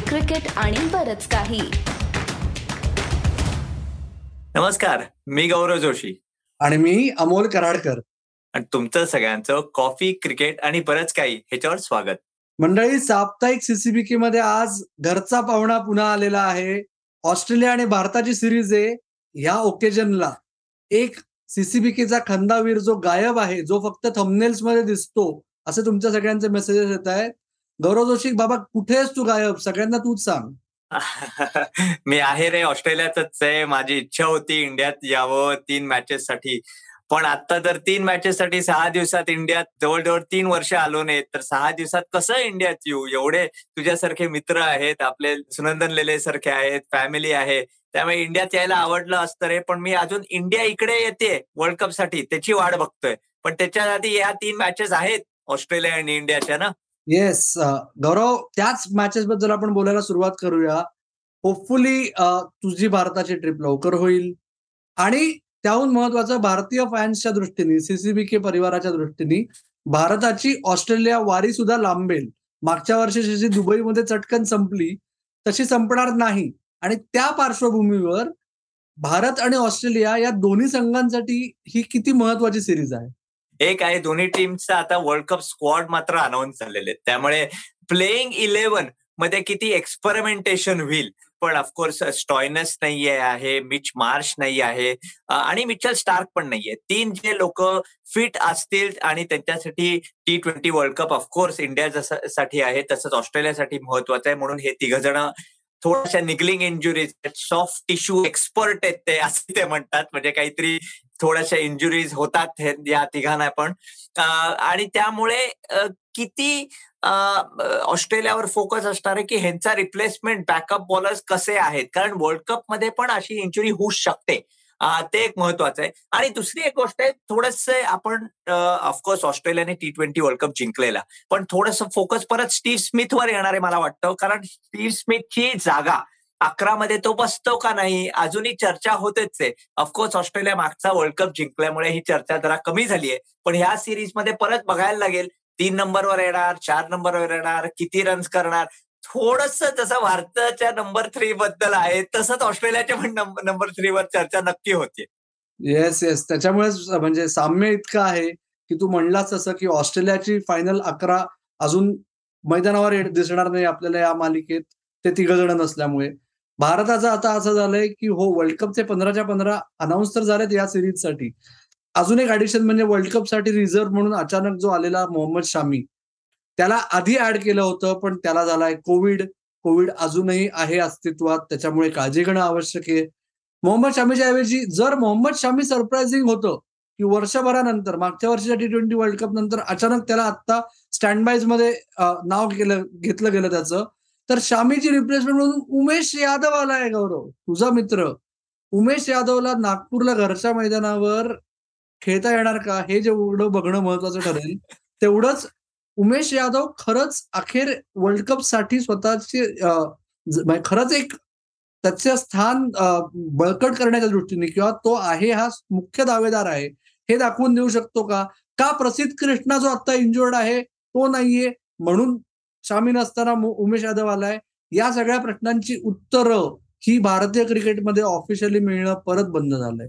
Cricket आणि बरच काही. नमस्कार मी गौरव जोशी. आणि मी अमोल कराडकर. आणि तुमचं सगळ्यांचं कॉफी क्रिकेट आणि बरंच काही ह्याच्यावर स्वागत. मंडळी साप्ताहिक सीसीबीके मध्ये आज घरचा पाहुणा पुन्हा आलेला आहे. ऑस्ट्रेलिया आणि भारताची सिरीज आहे. ह्या ओकेजनला एक सीसीबीकेचा खंदावीर जो गायब आहे जो फक्त थंबनेल्समध्ये दिसतो असे तुमच्या सगळ्यांचे मेसेजेस येत आहेत. गौरव जोशी बाबा कुठेस तू गायब? सगळ्यांना तूच सांग. मी आहे रे ऑस्ट्रेलियातच आहे. माझी इच्छा होती इंडियात यावं तीन मॅचेस साठी. पण आता तर तीन मॅचेस साठी सहा दिवसात इंडियात जवळजवळ तीन वर्ष आलो नाही तर सहा दिवसात कसं इंडियात येऊ? एवढे तुझ्यासारखे मित्र आहेत आपले सुनंदन लेले सारखे आहेत फॅमिली आहे. त्यामुळे इंडियात यायला आवडलं असतं रे. पण मी अजून इंडिया इकडे येते वर्ल्ड कपसाठी. त्याची वाट बघतोय. पण त्याच्या आधी या तीन मॅचेस आहेत ऑस्ट्रेलिया आणि इंडियाच्या ना? येस uh, गौरव त्याच मॅचेस बद्दल आपण बोलायला सुरुवात करूया होपफुली uh, तुझी भारताची ट्रिप लवकर होईल. आणि त्याहून महत्वाचं भारतीय फॅन्सच्या दृष्टीने सीसीबी के परिवाराच्या दृष्टीने भारताची ऑस्ट्रेलिया वारी सुद्धा लांबेल. मागच्या वर्षी जशी दुबईमध्ये चटकन संपली तशी संपणार नाही. आणि त्या पार्श्वभूमीवर भारत आणि ऑस्ट्रेलिया या दोन्ही संघांसाठी ही किती महत्वाची सिरीज आहे? एक आहे दोन्ही टीमचा आता वर्ल्ड कप स्क्वॉड मात्र अनाऊन्स झालेले आहेत. त्यामुळे प्लेईंग इलेव्हनमध्ये किती एक्सपेरिमेंटेशन होईल. पण ऑफकोर्स स्टॉयनस नाही आहे मिच मार्श नाही आहे आणि मिचल स्टार्क पण नाहीये. तीन जे लोक फिट असतील आणि त्यांच्यासाठी T twenty world cup of course India साठी आहे तसंच ऑस्ट्रेलियासाठी महत्वाचं आहे. म्हणून हे तिघ जण थोड्याशा niggling injuries soft tissue expert आहेत ते असे ते म्हणतात. म्हणजे काहीतरी थोड्याशा इंजुरीज होतात या तिघांना पण. आणि त्यामुळे किती ऑस्ट्रेलियावर फोकस असणार आहे की ह्यांचा रिप्लेसमेंट बॅकअप बॉलर्स कसे आहेत? कारण वर्ल्ड कपमध्ये पण अशी इंजुरी होऊ शकते. ते एक महत्वाचं आहे. आणि दुसरी एक गोष्ट आहे थोडस आपण ऑफकोर्स ऑस्ट्रेलियाने टी ट्वेंटी वर्ल्ड कप जिंकलेला. पण थोडस फोकस परत स्टीव्ह स्मिथवर येणार आहे मला वाटतं. कारण स्टीव्ह स्मिथची जागा. अकरा मध्ये तो बसतो का नाही? अजूनही चर्चा होतेच आहे. ऑफकोर्स ऑस्ट्रेलिया मागचा वर्ल्ड कप जिंकल्यामुळे ही चर्चा जरा कमी झाली आहे. पण ह्या सिरीजमध्ये परत बघायला लागेल. तीन नंबरवर येणार चार नंबरवर येणार किती रन्स करणार. थोडस जसं भारताच्या नंबर थ्री बद्दल आहे तसंच ऑस्ट्रेलियाच्या पण नंबर थ्री वर चर्चा नक्की होते. येस येस त्याच्यामुळेच म्हणजे साम्य इतकं आहे की तू म्हणलास तसं की ऑस्ट्रेलियाची फायनल अकरा अजून मैदानावर दिसणार नाही आपल्याला या मालिकेत ते तिघ जण नसल्यामुळे. भारताचं आता असं झालंय की हो वर्ल्ड कपचे पंधराच्या पंधरा अनाऊन्स तर झालेत या सिरीजसाठी अजून एक ऍडिशन म्हणजे वर्ल्ड कपसाठी रिझर्व्ह म्हणून अचानक जो आलेला मोहम्मद शामी त्याला आधी ऍड केलं होतं पण त्याला झालाय कोविड कोविड अजूनही आहे अस्तित्वात त्याच्यामुळे काळजी घेणं आवश्यक आहे. मोहम्मद शामीच्या ऐवजी जर मोहम्मद शामी सरप्राइझिंग होतं की वर्षभरानंतर मागच्या वर्षीच्या टी ट्वेंटी वर्ल्ड कप नंतर अचानक त्याला आता स्टँडबाईजमध्ये नाव केलं घेतलं गेलं त्याचं तर शामीची रिप्लेसमेंट म्हणून उमेश यादव आलाय गौरव. तुझा मित्र. उमेश यादवला नागपूरला घरच्या मैदानावर खेळता येणार का? हे जेवढं बघणं महत्वाचं ठरेल तेवढंच उमेश यादव खरंच अखेर वर्ल्ड कपसाठी स्वतःचे खरंच एक त्याचे स्थान बळकट करण्याच्या दृष्टीने किंवा तो आहे हा मुख्य दावेदार आहे हे दाखवून देऊ शकतो का? का प्रसिद्ध कृष्णा जो आता इंजुर्ड आहे तो नाहीये? म्हणून शामी नसताना उमेश यादव आलाय. या सगळ्या प्रश्नांची उत्तरं ही भारतीय क्रिकेटमध्ये ऑफिशियली मिळणं परत बंद झालंय.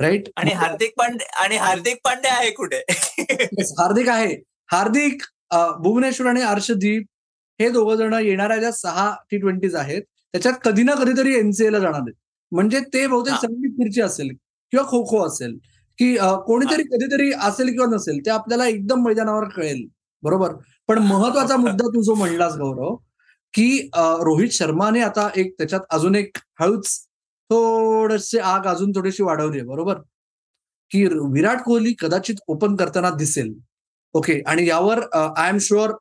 राईट आणि हार्दिक पांडे आणि हार्दिक पांडे आहे कुठे? हार्दिक आहे. हार्दिक भुवनेश्वर आणि अर्षदीप हे दोघ जण येणाऱ्या ज्या सहा टी ट्वेंटीज आहेत त्याच्यात कधी ना कधीतरी एनसीए ला जाणार आहेत. म्हणजे ते बहुतेक संगीत खुर्ची असेल किंवा खो खो असेल की कोणीतरी कधीतरी असेल किंवा नसेल ते आपल्याला एकदम मैदानावर कळेल. बरोबर? पण महत्त्वाचा मुद्दा तू जो म्हणलास गौरव की रोहित शर्माने आता एक त्याच्यात अजून एक हळूच थोडसे आग अजून थोडीशी वाढवली आहे बरोबर? की विराट कोहली कदाचित ओपन करताना दिसेल. ओके आणि यावर आय एम शुअर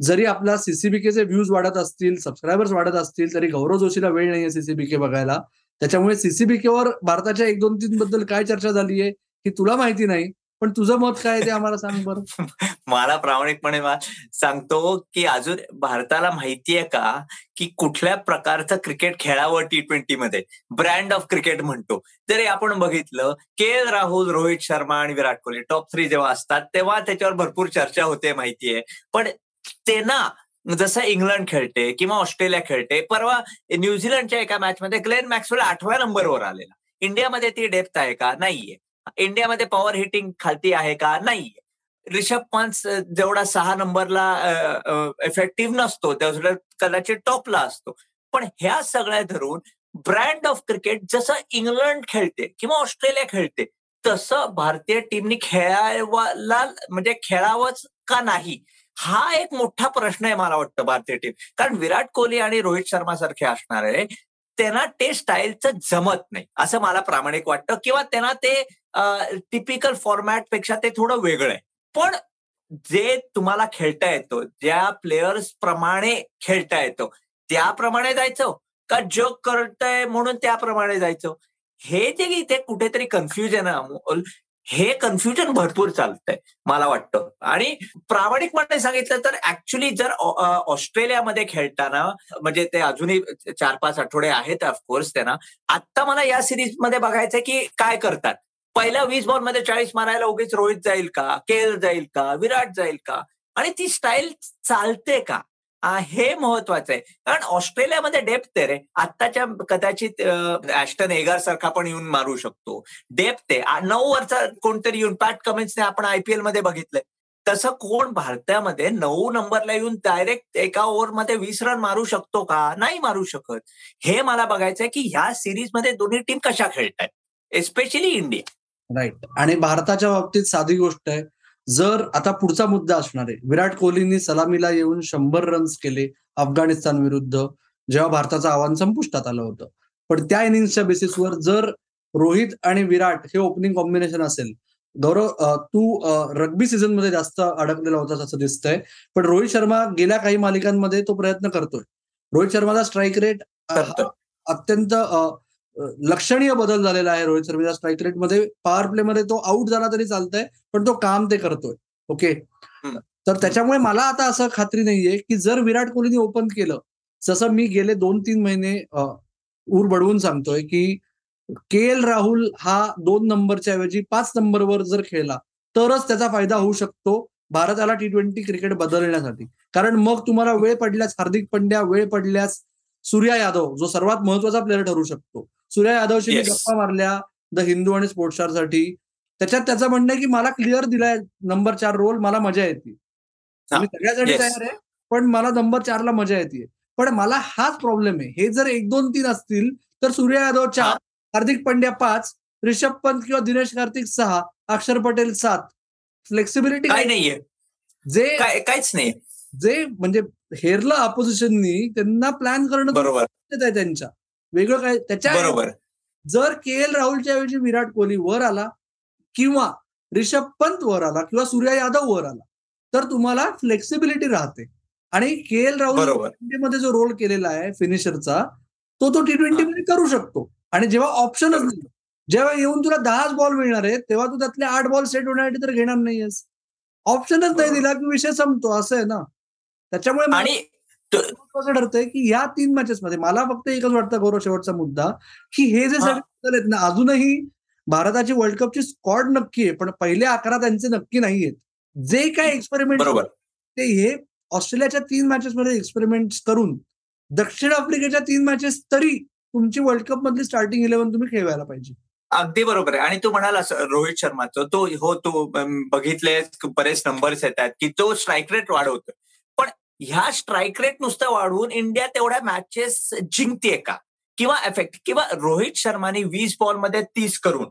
जरी आपला सीसीबीकेचे व्ह्यूज वाढत असतील सबस्क्रायबर्स वाढत असतील तरी गौरव जोशीला वेळ नाहीये सीसीबीके बघायला. त्याच्यामुळे सीसीबीकेवर भारताच्या एक दोन तीन बद्दल काय चर्चा झाली आहे तुला माहिती नाही. पण तुझं मत काय ते आम्हाला सांग बरं. मला प्रामाणिकपणे सांगतो की अजून भारताला माहितीये का की कुठल्या प्रकारचं क्रिकेट खेळावं टी ट्वेंटी मध्ये? ब्रँड ऑफ क्रिकेट म्हणतो. जरी आपण बघितलं के एल राहुल रोहित शर्मा आणि विराट कोहली टॉप थ्री जेव्हा असतात तेव्हा त्याच्यावर भरपूर चर्चा होते माहितीये पण ते ना जसं इंग्लंड खेळते किंवा ऑस्ट्रेलिया खेळते परवा न्यूझीलंडच्या एका मॅचमध्ये ग्लेन मॅक्सवेल आठव्या नंबरवर आलेला. इंडियामध्ये ती डेप्थ आहे का? नाहीये. इंडियामध्ये पॉवर हिटिंग खालती आहे का? नाही रिषभ पंत जेवढा सहा नंबरला इफेक्टिव्ह नसतो तेवढा कदाचित टॉपला असतो. पण ह्या सगळ्या धरून ब्रँड ऑफ क्रिकेट जसं इंग्लंड खेळते किंवा ऑस्ट्रेलिया खेळते तसं भारतीय टीमनी खेळायला म्हणजे खेळावंच का नाही? हा एक मोठा प्रश्न आहे मला वाटतं भारतीय टीम कारण विराट कोहली आणि रोहित शर्मा सारखे असणारे त्यांना ते स्टाईलचं जमत नाही असं मला प्रामाणिक वाटतं. किंवा त्यांना ते टिपिकल फॉर्मॅटपेक्षा ते थोडं वेगळं आहे. पण जे तुम्हाला खेळता येतो ज्या प्लेयर्स प्रमाणे खेळता येतो त्याप्रमाणे जायचं का जग करतंय म्हणून त्याप्रमाणे जायचं? हे जे इथे कुठेतरी कन्फ्युजन आहे हे कन्फ्युजन भरपूर चालतंय मला वाटतं. आणि प्रामाणिकपणे सांगितलं तर ऍक्च्युली जर ऑस्ट्रेलियामध्ये खेळताना म्हणजे ते अजूनही चार पाच आठवडे आहेत ऑफकोर्स त्यांना. आता मला या सिरीजमध्ये बघायचंय की काय करतात. पहिल्या वीस बॉलमध्ये चाळीस मारायला उगीच रोहित जाईल का केल जाईल का विराट जाईल का? आणि ती स्टाईल चालते का? हे महत्वाचं आहे. कारण ऑस्ट्रेलियामध्ये डेप्थ आहे रे. आत्ताच्या कदाचित ऍस्टन एगार सारखा पण येऊन मारू शकतो. डेप्थ आहे. नऊ वरचा कोणतरी येऊन पॅट कमेंट्सने आपण आयपीएलमध्ये बघितलंय. तसं कोण भारतामध्ये नऊ नंबरला येऊन डायरेक्ट एका ओव्हरमध्ये वीस रन मारू शकतो का? नाही मारू शकत. हे मला बघायचंय की ह्या सिरीजमध्ये दोन्ही टीम कशा खेळत आहेत एस्पेशली इंडिया. राईट. आणि भारताच्या बाबतीत साधी गोष्ट आहे. जर आता पुढचा मुद्दा असणार आहे. विराट कोहलींनी सलामीला येऊन शंभर रन्स केले अफगाणिस्तान विरुद्ध जेव्हा भारताचं आव्हान संपुष्टात आलं होतं. पण त्या इनिंग्सच्या बेसिसवर जर रोहित आणि विराट हे ओपनिंग कॉम्बिनेशन असेल गौरव तू रग्बी सीझनमध्ये जास्त अडकलेला होतास असं दिसतंय पण रोहित शर्मा गेल्या काही मालिकांमध्ये तो प्रयत्न करतोय. रोहित शर्माचा स्ट्राईक रेट अत्यंत लक्षणीय बदल झालेला आहे रोहित शर्मेच्या स्ट्राईक रेटमध्ये पॉवर प्ले मध्ये तो आउट झाला तरी चालतंय पण तो काम ते करतोय. ओके तर त्याच्यामुळे मला आता असं खात्री नाहीये की जर विराट कोहलीने ओपन केलं जसं मी गेले दोन तीन महिने ऊर बडवून सांगतोय की के एल राहुल हा दोन नंबरच्या ऐवजी पाच नंबरवर जर खेळला तरच त्याचा फायदा होऊ शकतो भारताला टी ट्वेंटी क्रिकेट बदलण्यासाठी. कारण मग तुम्हाला वेळ पडल्यास हार्दिक पंड्या वेळ पडल्यास सूर्या यादव जो सर्वात महत्त्वाचा प्लेअर ठरू शकतो. सूर्या यादवशी मी गप्पा मारल्या द हिंदू आणि स्पोर्ट्स स्टारसाठी. त्याच्यात त्याचं म्हणणं आहे की मला क्लिअर दिलाय नंबर चार रोल मला मजा येते. मी सगळ्यासाठी तयार आहे पण मला नंबर चारला मजा येते. पण मला हाच प्रॉब्लेम आहे. हे जर एक दोन तीन असतील तर सूर्या यादव चार हार्दिक पंड्या पाच रिषभ पंत किंवा दिनेश कार्तिक सहा अक्षर पटेल सात. फ्लेक्सिबिलिटी काय नाहीये. जे काहीच नाही जे म्हणजे हेरलं ऑपोजिशननी त्यांना प्लॅन करणं बरोबर. आहे त्यांच्या. वेगळं काय? त्याच्या बरोबर. जर के एल राहुलच्या ऐवजी विराट कोहली वर आला किंवा रिषभ पंत वर आला किंवा सूर्या यादव वर आला तर तुम्हाला फ्लेक्सिबिलिटी राहते. आणि के एल राहुलमध्ये जो रोल केलेला आहे फिनिशरचा तो तो टी ट्वेंटी मध्ये करू शकतो. आणि जेव्हा ऑप्शनच नाही जेव्हा येऊन तुला दहाच बॉल मिळणार आहे तेव्हा तू त्यातले आठ बॉल सेट होण्यासाठी तर घेणार नाहीयेस. ऑप्शनच नाही दिला की विषय संपतो असं आहे ना? त्याच्यामुळे आणि महत्वाचं ठरतंय की या तीन मॅचेस मध्ये मला फक्त एकच वाटतं गौरव शेवटचा मुद्दा की हे जे सगळे आहेत ना अजूनही भारताची वर्ल्ड कपची स्कॉड नक्की आहे पण पहिले अकरा त्यांचे नक्की नाही आहेत. जे काय एक्सपेरिमेंट ते हे ऑस्ट्रेलियाच्या तीन मॅचेस मध्ये एक्सपेरिमेंट करून दक्षिण आफ्रिकेच्या तीन मॅचेस तरी तुमची वर्ल्ड कप मधली स्टार्टिंग इलेव्हन तुम्ही खेळवायला पाहिजे. अगदी बरोबर आहे. आणि तू म्हणाला रोहित शर्माचं तो हो तू बघितले बरेच नंबर्स येतात की तो स्ट्राईक रेट वाढवतो ह्या स्ट्राईक रेट नुसतं वाढवून इंडिया तेवढ्या मॅचेस जिंकते का? किंवा एफेक्ट किंवा रोहित शर्माने वीस बॉलमध्ये तीस करून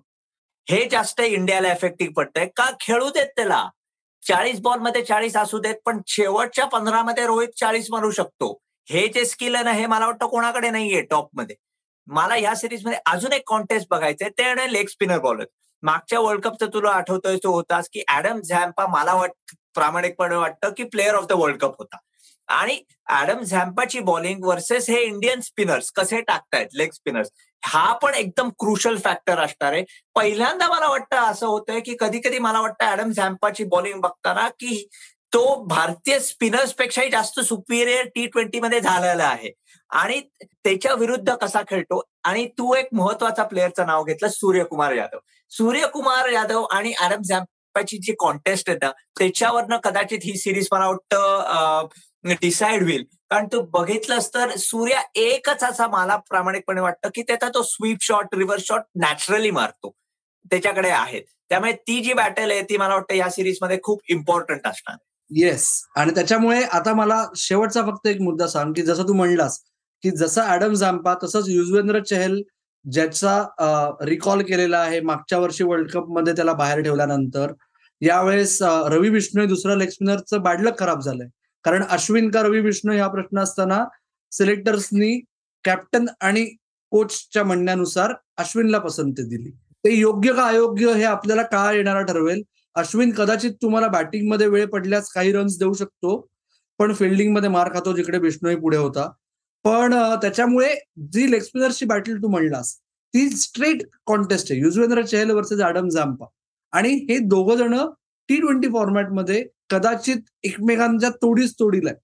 हे जास्त इंडियाला इफेक्टिव्ह पडतंय का? खेळू देत त्याला. चाळीस बॉलमध्ये चाळीस असू देत पण शेवटच्या पंधरामध्ये रोहित चाळीस मारू शकतो. हे जे स्किल आहे ना हे मला वाटतं कोणाकडे नाहीये टॉपमध्ये मला या सिरीजमध्ये अजून एक कॉन्टेस्ट बघायचंय ते आणि लेग स्पिनर बॉलर मागच्या वर्ल्ड कपचं तुला आठवतोय तो होतास की ऍडम झॅम्पा मला वाट प्रामाणिकपणे वाटतं की player of the world cup होता. आणि ऍडम झॅम्पाची बॉलिंग वर्सेस हे इंडियन स्पिनर्स कसे टाकतायत लेग स्पिनर्स हा पण एकदम क्रुशल फॅक्टर असणार आहे. पहिल्यांदा मला वाटतं असं होतंय की कधी कधी मला वाटतं ऍडम झॅम्पाची बॉलिंग बघताना की तो भारतीय स्पिनर्स पेक्षाही जास्त सुपिरियर टी ट्वेंटी मध्ये झालेला आहे. आणि त्याच्या विरुद्ध कसा खेळतो? आणि तू एक महत्त्वाचा प्लेअरचं नाव घेतलं सूर्यकुमार यादव. सूर्यकुमार यादव आणि ऍडम झॅम्पाची जी कॉन्टेस्ट येतं त्याच्यावरनं कदाचित ही सिरीज मला वाटतं डिसाईड होईल. कारण तू बघितलंस तर सूर्य एकच असा मला प्रामाणिकपणे वाटतं की त्याचा तो sweep shot reverse shot naturally मारतो. त्याच्याकडे आहेत. त्यामुळे ती जी बॅटल आहे ती मला वाटतं या सिरीजमध्ये खूप इम्पॉर्टंट असणार. येस आणि त्याच्यामुळे आता मला शेवटचा फक्त एक मुद्दा सांग की जसं तू म्हणलास की जसं ऍडम झांपा तसंच युजवेंद्र चहल ज्याचा रिकॉल केलेला आहे मागच्या वर्षी वर्ल्ड कपमध्ये त्याला बाहेर ठेवल्यानंतर यावेळेस रवी विष्णू दुसऱ्या लेग स्पिनरचं बॅडलक खराब झालंय. कारण अश्विन का रवी विष्णू हा प्रश्न असताना सिलेक्टर्सनी कॅप्टन आणि कोचच्या म्हणण्यानुसार अश्विनला पसंती दिली. ते योग्य का अयोग्य हे आपल्याला काळ येणारा ठरवेल? अश्विन कदाचित तुम्हाला बॅटिंगमध्ये वेळ पडल्यास काही रन्स देऊ शकतो पण फिल्डिंगमध्ये मार खातो जिकडे विष्णूही पुढे होता. पण त्याच्यामुळे जी लेग स्पिनरची बॅटल तू म्हणलास ती स्ट्रेट कॉन्टेस्ट आहे. Yuzvendra Chahal versus Adam Zampa आणि हे दोघं जण टी ट्वेंटी फॉर्मॅटमध्ये कदाचित एकमेकांच्या तोडीच तोडीला आहे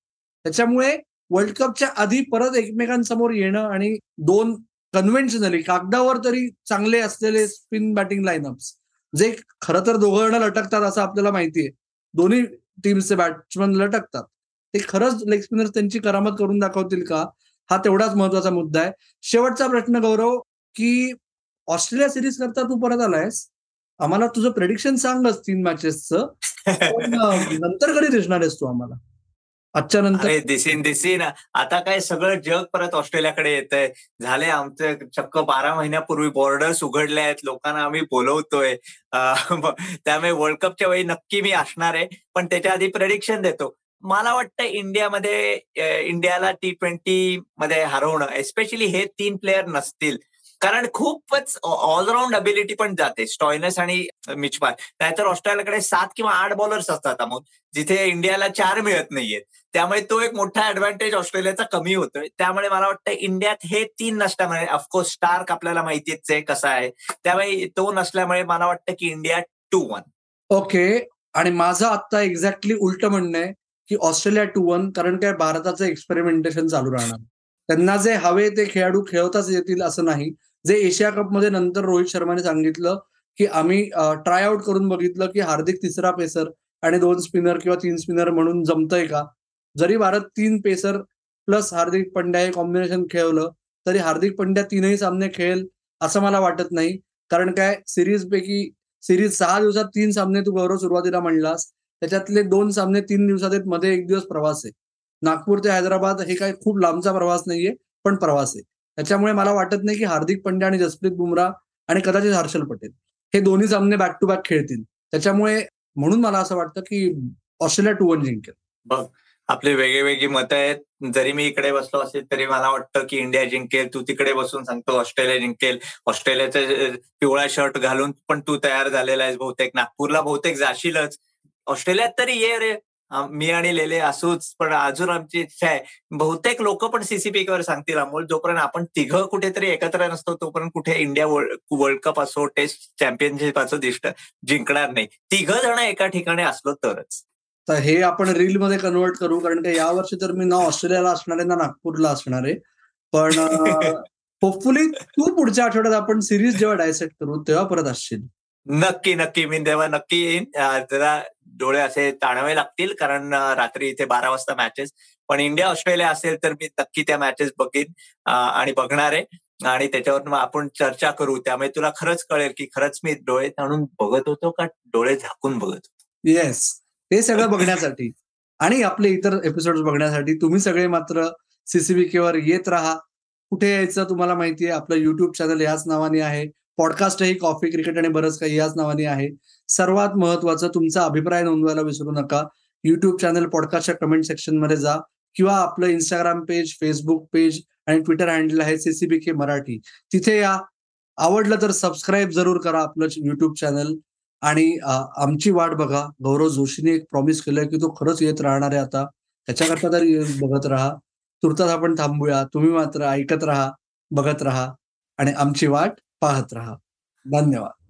त्याच्यामुळे वर्ल्ड कपच्या आधी परत एकमेकांसमोर येणं आणि दोन कन्व्हेन्शनली कागदावर तरी चांगले असलेले स्पिन बॅटिंग लाईनअप्स जे खरं तर दोघं जण लटकतात असं आपल्याला माहितीये दोन्ही टीमचे बॅट्समन लटकतात. ते खरंच लेग स्पिनर्स त्यांची करामत करून दाखवतील का? हा तेवढाच महत्त्वाचा मुद्दा आहे. शेवटचा प्रश्न गौरव की ऑस्ट्रेलिया सिरीज करता तू परत आलायस? आम्हाला तुझं प्रेडिक्शन सांगच तीन मॅचेसचं नंतर कधी दिसणार आहेस तू आम्हाला? आजच्या नंतर? दिसीन दिसीन. आता काय सगळं जग परत ऑस्ट्रेलियाकडे येत आहे झाले आमचे चक्क बारा महिन्यापूर्वी बॉर्डर्स उघडले आहेत. लोकांना आम्ही बोलवतोय. त्यामुळे वर्ल्ड कपच्या वेळी नक्की मी असणार आहे. पण त्याच्या आधी प्रेडिक्शन देतो. मला वाटतं इंडियामध्ये इंडियाला टी ट्वेंटी मध्ये हरवणं एस्पेशली हे तीन प्लेयर नसतील. कारण खूपच ऑलराऊंड अबिलिटी पण जाते. स्टॉयनस आणि मिचपाल नाहीतर ऑस्ट्रेलियाकडे सात किंवा आठ बॉलर्स असतात अमोल जिथे इंडियाला चार मिळत नाहीयेत. त्यामुळे तो एक मोठा ऍडव्हान्टेज ऑस्ट्रेलियाचा कमी होतोय. त्यामुळे मला वाटतं इंडियात हे तीन नसल्यामुळे ऑफकोर्स स्टार्क आपल्याला माहितीच आहे कसा आहे. त्यामुळे तो नसल्यामुळे मला वाटतं की इंडिया टू वन ओके. आणि माझं आता एक्झॅक्टली उलट म्हणणं आहे की ऑस्ट्रेलिया टू वन कारण काय? भारताचं एक्सपेरिमेंटेशन चालू राहणार. त्यांना जे हवे ते खेळाडू खेळवताच येतील असं नाही. जे एशिया कपमध्ये नंतर रोहित शर्माने सांगितलं की आम्ही ट्राय आउट करून बघितलं की हार्दिक तिसरा पेसर आणि दोन स्पिनर किंवा तीन स्पिनर म्हणून जमतंय का? जरी भारत तीन पेसर प्लस हार्दिक पंड्या हे कॉम्बिनेशन खेळवलं तरी हार्दिक पंड्या तीनही सामने खेळेल असं मला वाटत नाही. कारण काय? सिरीज पैकी सिरीज सहा दिवसात तीन सामने तू गौरव सुरुवातीला म्हणलास त्याच्यातले दोन सामने तीन दिवसात मध्ये एक दिवस प्रवास आहे. नागपूर ते हैदराबाद हे काही खूप लांबचा प्रवास नाहीये पण प्रवास आहे. त्याच्यामुळे मला वाटत नाही की हार्दिक पंड्या आणि जसप्रीत बुमराह आणि कदाचित हर्षल पटेल हे दोन्ही सामने बॅक टू बॅक खेळतील. त्याच्यामुळे म्हणून मला असं वाटतं की ऑस्ट्रेलिया टू वन जिंकेल. बघ आपले वेगळे वेगळी मतं आहेत. जरी मी इकडे बसलो असेल तरी मला वाटतं की इंडिया जिंकेल. तू तिकडे बसून सांगतो ऑस्ट्रेलिया जिंकेल. ऑस्ट्रेलियाचा पिवळा शर्ट घालून पण तू तयार झालेला आहेस बहुतेक. नागपूरला बहुतेक जाशीलच. ऑस्ट्रेलियात तरी ये रे. मी आणि लेले असूच पण अजून आमची इच्छा आहे. बहुतेक लोक पण सीसीपी वर सांगतील अमोल जोपर्यंत आपण तिघं कुठेतरी एकत्र नसतो तोपर्यंत कुठे इंडिया वर्ल्ड कप असो टेस्ट चॅम्पियनशिप असो दिष्ट जिंकणार नाही. तिघं जण एका ठिकाणी असलो तरच. तर हे आपण रील मध्ये कन्वर्ट करू कारण का यावर्षी तर मी ना ऑस्ट्रेलियाला असणार आहे ना नागपूरला असणार आहे. पण होपफुली तू पुढच्या आठवड्यात आपण सिरीज जेव्हा डायसेक्ट करू तेव्हा परत असशील. नक्की नक्की. मी तेव्हा नक्की येईन. जरा डोळे असे ताणावे लागतील कारण रात्री इथे बारा वाजता मॅचेस पण इंडिया ऑस्ट्रेलिया असेल तर मी नक्की त्या मॅचेस बघीन आणि बघणार आहे. आणि त्याच्यावर आपण चर्चा करू. त्यामुळे तुला खरंच कळेल की खरंच मी डोळे ताणून बघत होतो का डोळे झाकून बघत होतो? येस हे सगळं बघण्यासाठी. आणि आपले इतर एपिसोड बघण्यासाठी तुम्ही सगळे मात्र सीसीबीकेवर येत राहा. कुठे यायचं तुम्हाला माहिती आहे? आपलं युट्यूब चॅनल याच नावाने आहे. पॉडकास्ट ही कॉफी क्रिकेट आणि बरंच काही याच नावाने आहे. सर्वात महत्वाचं तुमचा अभिप्राय नोंदवायला विसरू नका. युट्यूब चॅनल पॉडकास्टच्या कमेंट सेक्शनमध्ये जा किंवा आपलं इंस्टाग्राम पेज फेसबुक पेज आणि ट्विटर हँडल आहे सीसीबी के मराठी. तिथे या. आवडलं तर सबस्क्राईब जरूर करा आपलं युट्यूब चॅनल आणि आमची वाट बघा. गौरव जोशीने एक प्रॉमिस केलंय की तो खरंच येत राहणार आहे आता. त्याच्याकरता तरी बघत राहा. तुर्तास आपण थांबूया. तुम्ही मात्र ऐकत राहा बघत राहा आणि आमची वाट पाहत राहा. धन्यवाद.